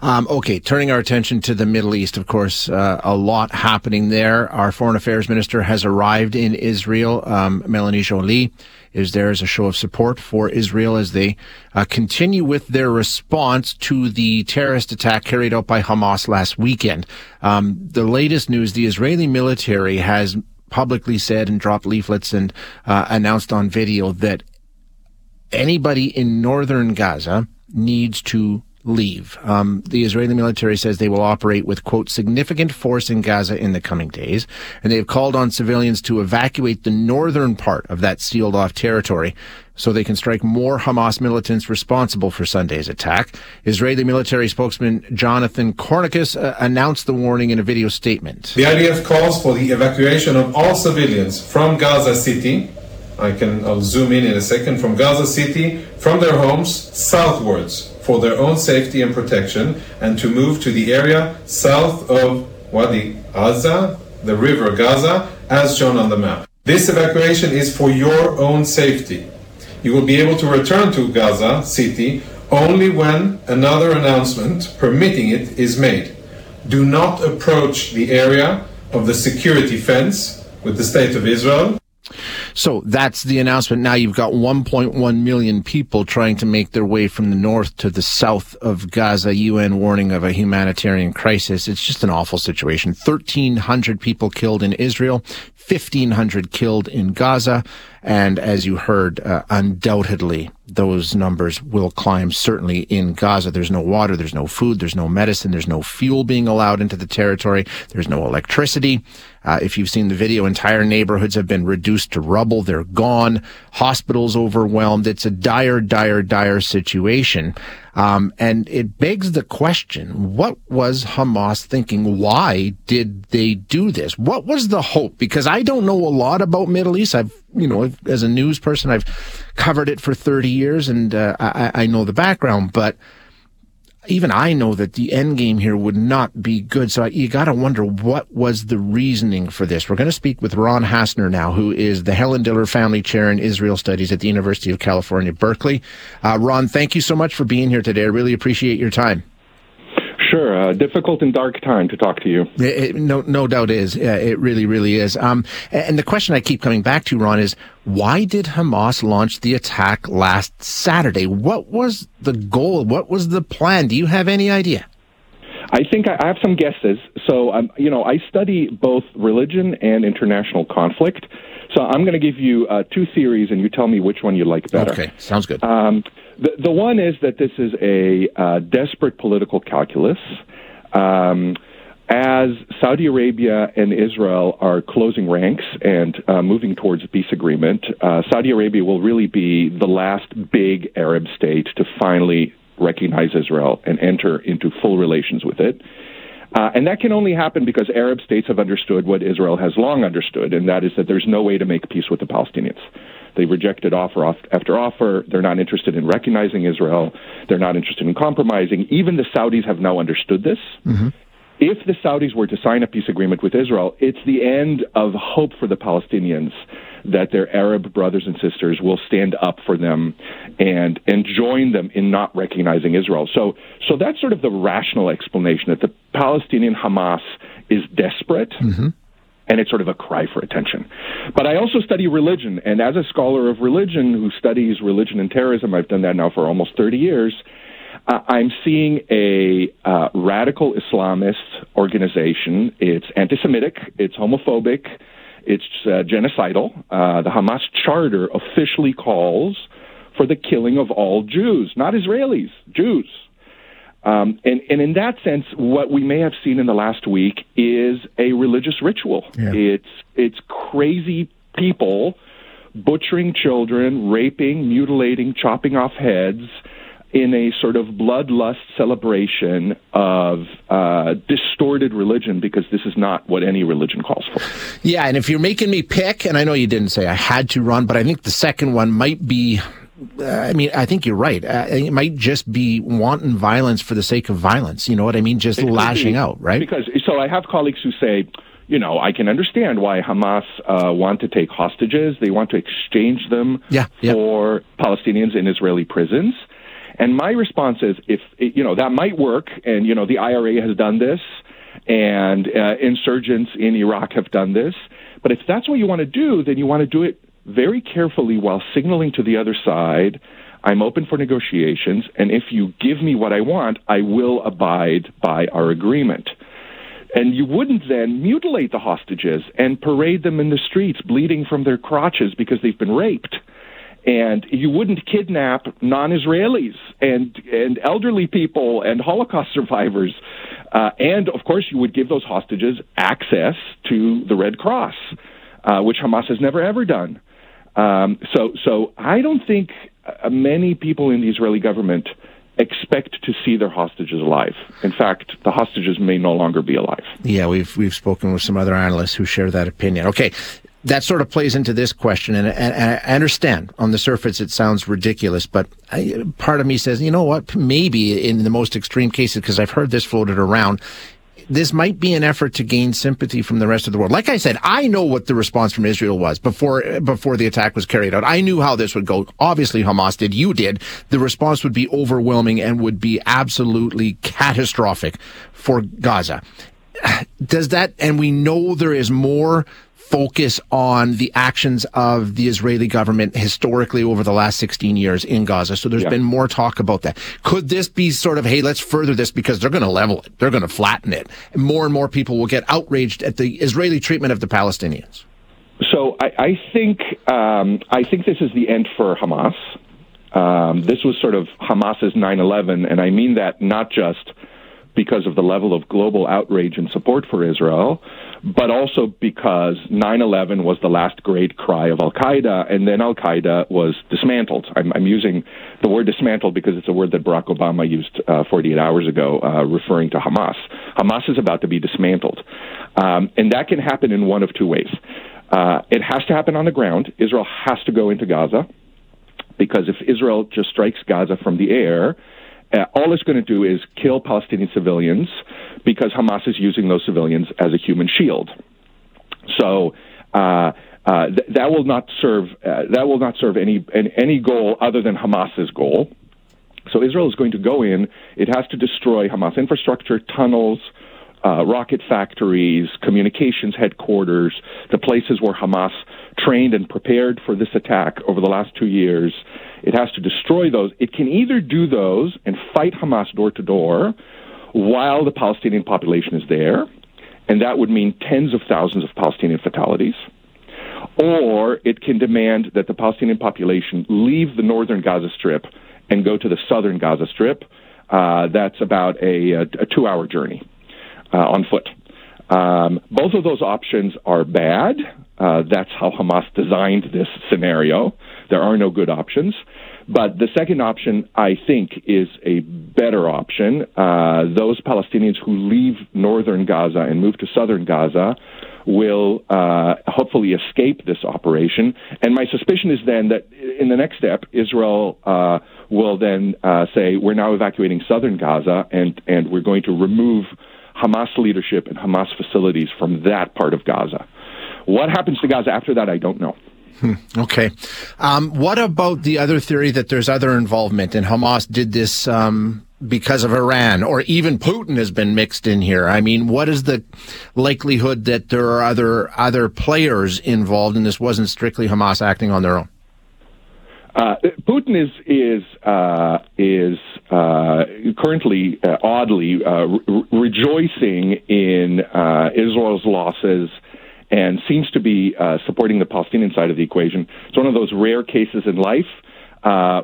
Um, okay, turning our attention to the Middle East, of course, uh, a lot happening there. Our foreign affairs minister has arrived in Israel. Um, Melanie Joly is there as a show of support for Israel as they uh, continue with their response to the terrorist attack carried out by Hamas last weekend. Um, the latest news: the Israeli military has publicly said and dropped leaflets and uh, announced on video that anybody in northern Gaza needs to leave. Um, the Israeli military says they will operate with, quote, significant force in Gaza in the coming days, and they have called on civilians to evacuate the northern part of that sealed off territory so they can strike more Hamas militants responsible for Sunday's attack. Israeli military spokesman Jonathan Conricus uh, announced the warning in a video statement. The IDF calls for the evacuation of all civilians from Gaza City. I can I'll zoom in in a second from Gaza City from their homes southwards for their own safety and protection and to move to the area south of Wadi Gaza, the river Gaza, as shown on the map. This evacuation is for your own safety. You will be able to return to Gaza City only when another announcement permitting it is made. Do not approach the area of the security fence with the State of Israel so that's the announcement. Now you've got 1.1 million people trying to make their way from the north to the south of Gaza. UN warning of a humanitarian crisis. It's just an awful situation. 1,300 people killed in Israel, 1,500 killed in Gaza. And as you heard, uh, undoubtedly, those numbers will climb certainly in Gaza. There's no water, there's no food, there's no medicine, there's no fuel being allowed into the territory, there's no electricity. Uh, if you've seen the video, entire neighborhoods have been reduced to rubble. They're gone. Hospitals overwhelmed. It's a dire, dire, dire situation. Um, and it begs the question, what was Hamas thinking? Why did they do this? What was the hope? Because I don't know a lot about Middle East. I've, you know, as a news person, I've covered it for 30 years and uh, I, I know the background, but even I know that the end game here would not be good. So you got to wonder what was the reasoning for this. We're going to speak with Ron Hassner now, who is the Helen Diller Family Chair in Israel Studies at the University of California, Berkeley. Uh, Ron, thank you so much for being here today. I really appreciate your time. Sure, uh, difficult and dark time to talk to you. It, it, no, no doubt is. it really, really is. Um, and the question I keep coming back to, Ron, is why did Hamas launch the attack last Saturday? What was the goal? What was the plan? Do you have any idea? I think I have some guesses. So, um, you know, I study both religion and international conflict. So I'm going to give you uh, two theories, and you tell me which one you like better. Okay, sounds good. Um, the, the one is that this is a uh, desperate political calculus. Um, as Saudi Arabia and Israel are closing ranks and uh, moving towards a peace agreement, uh, Saudi Arabia will really be the last big Arab state to finally recognize Israel and enter into full relations with it. Uh, and that can only happen because Arab states have understood what Israel has long understood, and that is that there's no way to make peace with the Palestinians. They rejected offer after offer. They're not interested in recognizing Israel. They're not interested in compromising. Even the Saudis have now understood this. Mm-hmm. If the Saudis were to sign a peace agreement with Israel, it's the end of hope for the Palestinians that their Arab brothers and sisters will stand up for them and and join them in not recognizing Israel. So so that's sort of the rational explanation that the Palestinian Hamas is desperate. Mm-hmm and it's sort of a cry for attention. But I also study religion, and as a scholar of religion who studies religion and terrorism, I've done that now for almost 30 years. Uh, I'm seeing a uh, radical Islamist organization. It's anti Semitic, it's homophobic, it's uh, genocidal. Uh, the Hamas charter officially calls for the killing of all Jews, not Israelis, Jews. Um, and, and in that sense, what we may have seen in the last week is a religious ritual. Yeah. It's it's crazy people butchering children, raping, mutilating, chopping off heads in a sort of bloodlust celebration of uh, distorted religion because this is not what any religion calls for. Yeah, and if you're making me pick, and I know you didn't say I had to run, but I think the second one might be I mean, I think you're right. Uh, it might just be wanton violence for the sake of violence. You know what I mean? Just it lashing out, right? Because so I have colleagues who say, you know, I can understand why Hamas uh, want to take hostages. They want to exchange them yeah, yeah. for Palestinians in Israeli prisons. And my response is, if you know that might work, and you know the IRA has done this, and uh, insurgents in Iraq have done this. But if that's what you want to do, then you want to do it very carefully while signaling to the other side, I'm open for negotiations, and if you give me what I want, I will abide by our agreement. And you wouldn't then mutilate the hostages and parade them in the streets bleeding from their crotches because they've been raped. And you wouldn't kidnap non Israelis and, and elderly people and Holocaust survivors. Uh, and of course, you would give those hostages access to the Red Cross, uh, which Hamas has never ever done. Um, so, so I don't think uh, many people in the Israeli government expect to see their hostages alive. In fact, the hostages may no longer be alive. Yeah, we've we've spoken with some other analysts who share that opinion. Okay, that sort of plays into this question, and, and, and, I understand on the surface it sounds ridiculous, but I, part of me says, you know what? Maybe in the most extreme cases, because I've heard this floated around, this might be an effort to gain sympathy from the rest of the world. Like I said, I know what the response from Israel was before before the attack was carried out. I knew how this would go. Obviously, Hamas did. You did. The response would be overwhelming and would be absolutely catastrophic for Gaza. Does that? And we know there is more focus on the actions of the Israeli government historically over the last 16 years in Gaza. So there's yeah. been more talk about that. Could this be sort of, hey, let's further this because they're going to level it. They're going to flatten it. And more and more people will get outraged at the Israeli treatment of the Palestinians. So I, I think um, I think this is the end for Hamas. Um, this was sort of Hamas's 9/11, and I mean that not just because of the level of global outrage and support for Israel, but also because 9 11 was the last great cry of Al Qaeda, and then Al Qaeda was dismantled. I'm, I'm, using the word dismantled because it's a word that Barack Obama used uh, 48 hours ago, uh, referring to Hamas. Hamas is about to be dismantled. Um, and that can happen in one of two ways. Uh, it has to happen on the ground. Israel has to go into Gaza because if Israel just strikes Gaza from the air, uh, all it's going to do is kill Palestinian civilians because Hamas is using those civilians as a human shield. So uh, uh, th- that will not serve uh, that will not serve any any goal other than Hamas's goal. So Israel is going to go in. It has to destroy Hamas infrastructure, tunnels, uh, rocket factories, communications headquarters, the places where Hamas trained and prepared for this attack over the last two years. It has to destroy those. It can either do those and fight Hamas door to door while the Palestinian population is there, and that would mean tens of thousands of Palestinian fatalities. Or it can demand that the Palestinian population leave the northern Gaza Strip and go to the southern Gaza Strip. Uh, that's about a, a, two hour journey uh, on foot. Um, both of those options are bad. Uh, that's how Hamas designed this scenario. There are no good options. But the second option, I think, is a better option. Uh, those Palestinians who leave northern Gaza and move to southern Gaza will uh, hopefully escape this operation. And my suspicion is then that in the next step, Israel uh, will then uh, say, we're now evacuating southern Gaza and, and we're going to remove Hamas leadership and Hamas facilities from that part of Gaza. What happens to Gaza after that, I don't know. Hmm, okay. Um, what about the other theory that there's other involvement and Hamas did this um, because of Iran or even Putin has been mixed in here? I mean, what is the likelihood that there are other other players involved and this wasn't strictly Hamas acting on their own? Uh, Putin is is uh, is uh, currently uh, oddly uh, re- rejoicing in uh, Israel's losses and seems to be supporting the Palestinian side of the equation. It's one of those rare cases in life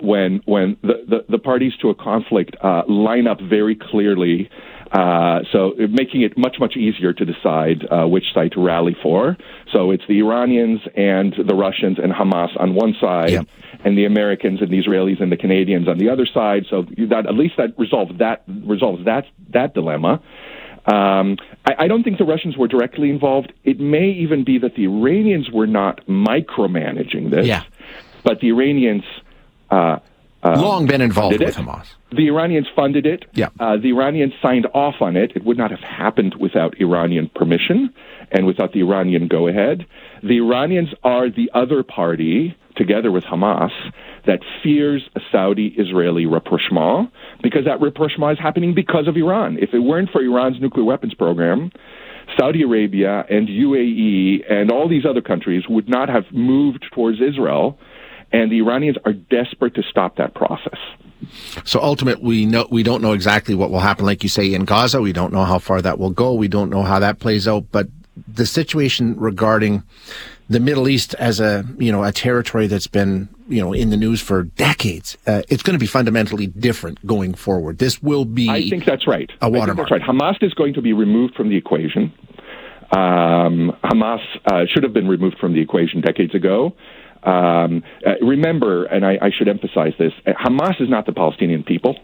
when when the, the, the, parties to a conflict uh, line up very clearly. Uh, so making it much much easier to decide uh, which side to rally for. So it's the Iranians and the Russians and Hamas on one side. And the Americans and the Israelis and the Canadians on the other side. So that at least that resolves that resolves that that dilemma. Um, I, I, don't think the Russians were directly involved. It may even be that the Iranians were not micromanaging this, yeah. but the Iranians. Uh, uh, Long been involved with Hamas. The Iranians funded it. Yeah. Uh, the Iranians signed off on it. It would not have happened without Iranian permission and without the Iranian go ahead. The Iranians are the other party together with Hamas that fears a Saudi Israeli rapprochement because that rapprochement is happening because of Iran. If it weren't for Iran's nuclear weapons program, Saudi Arabia and UAE and all these other countries would not have moved towards Israel, and the Iranians are desperate to stop that process. So ultimately, we know we don't know exactly what will happen. Like you say in Gaza, we don't know how far that will go. We don't know how that plays out. But the situation regarding the Middle East as a you know a territory that's been you know in the news for decades, uh, it's going to be fundamentally different going forward. This will be. I think that's right. A watermark. that's right. Hamas is going to be removed from the equation. Um, Hamas uh, should have been removed from the equation decades ago. Um, uh, remember, and I, I should emphasize this: uh, Hamas is not the Palestinian people.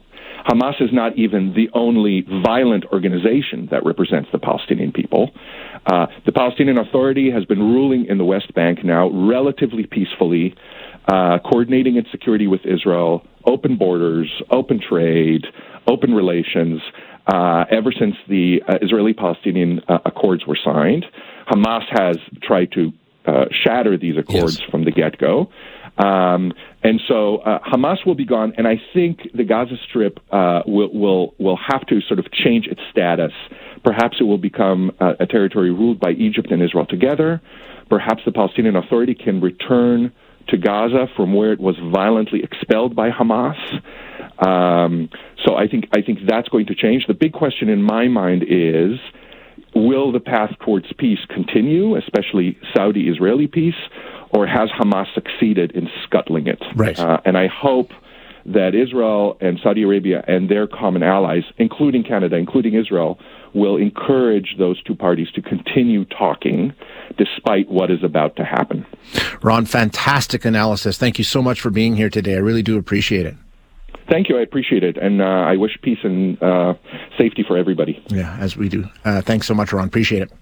Hamas is not even the only violent organization that represents the Palestinian people. Uh, the Palestinian Authority has been ruling in the West Bank now relatively peacefully, uh, coordinating its security with Israel, open borders, open trade, open relations. Uh, ever since the uh, Israeli Palestinian Accords were signed, Hamas has tried to uh, shatter these accords yes. from the get go. Um, and so uh, Hamas will be gone, and I think the Gaza Strip uh, will, will will have to sort of change its status. Perhaps it will become uh, a territory ruled by Egypt and Israel together. Perhaps the Palestinian Authority can return to Gaza from where it was violently expelled by Hamas. Um, so I think I think that's going to change. The big question in my mind is. Will the path towards peace continue, especially Saudi Israeli peace, or has Hamas succeeded in scuttling it? Right. Uh, and I hope that Israel and Saudi Arabia and their common allies, including Canada, including Israel, will encourage those two parties to continue talking despite what is about to happen. Ron, fantastic analysis. Thank you so much for being here today. I really do appreciate it. Thank you. I appreciate it. And uh, I wish peace and uh, safety for everybody. Yeah, as we do. Uh, thanks so much, Ron. Appreciate it.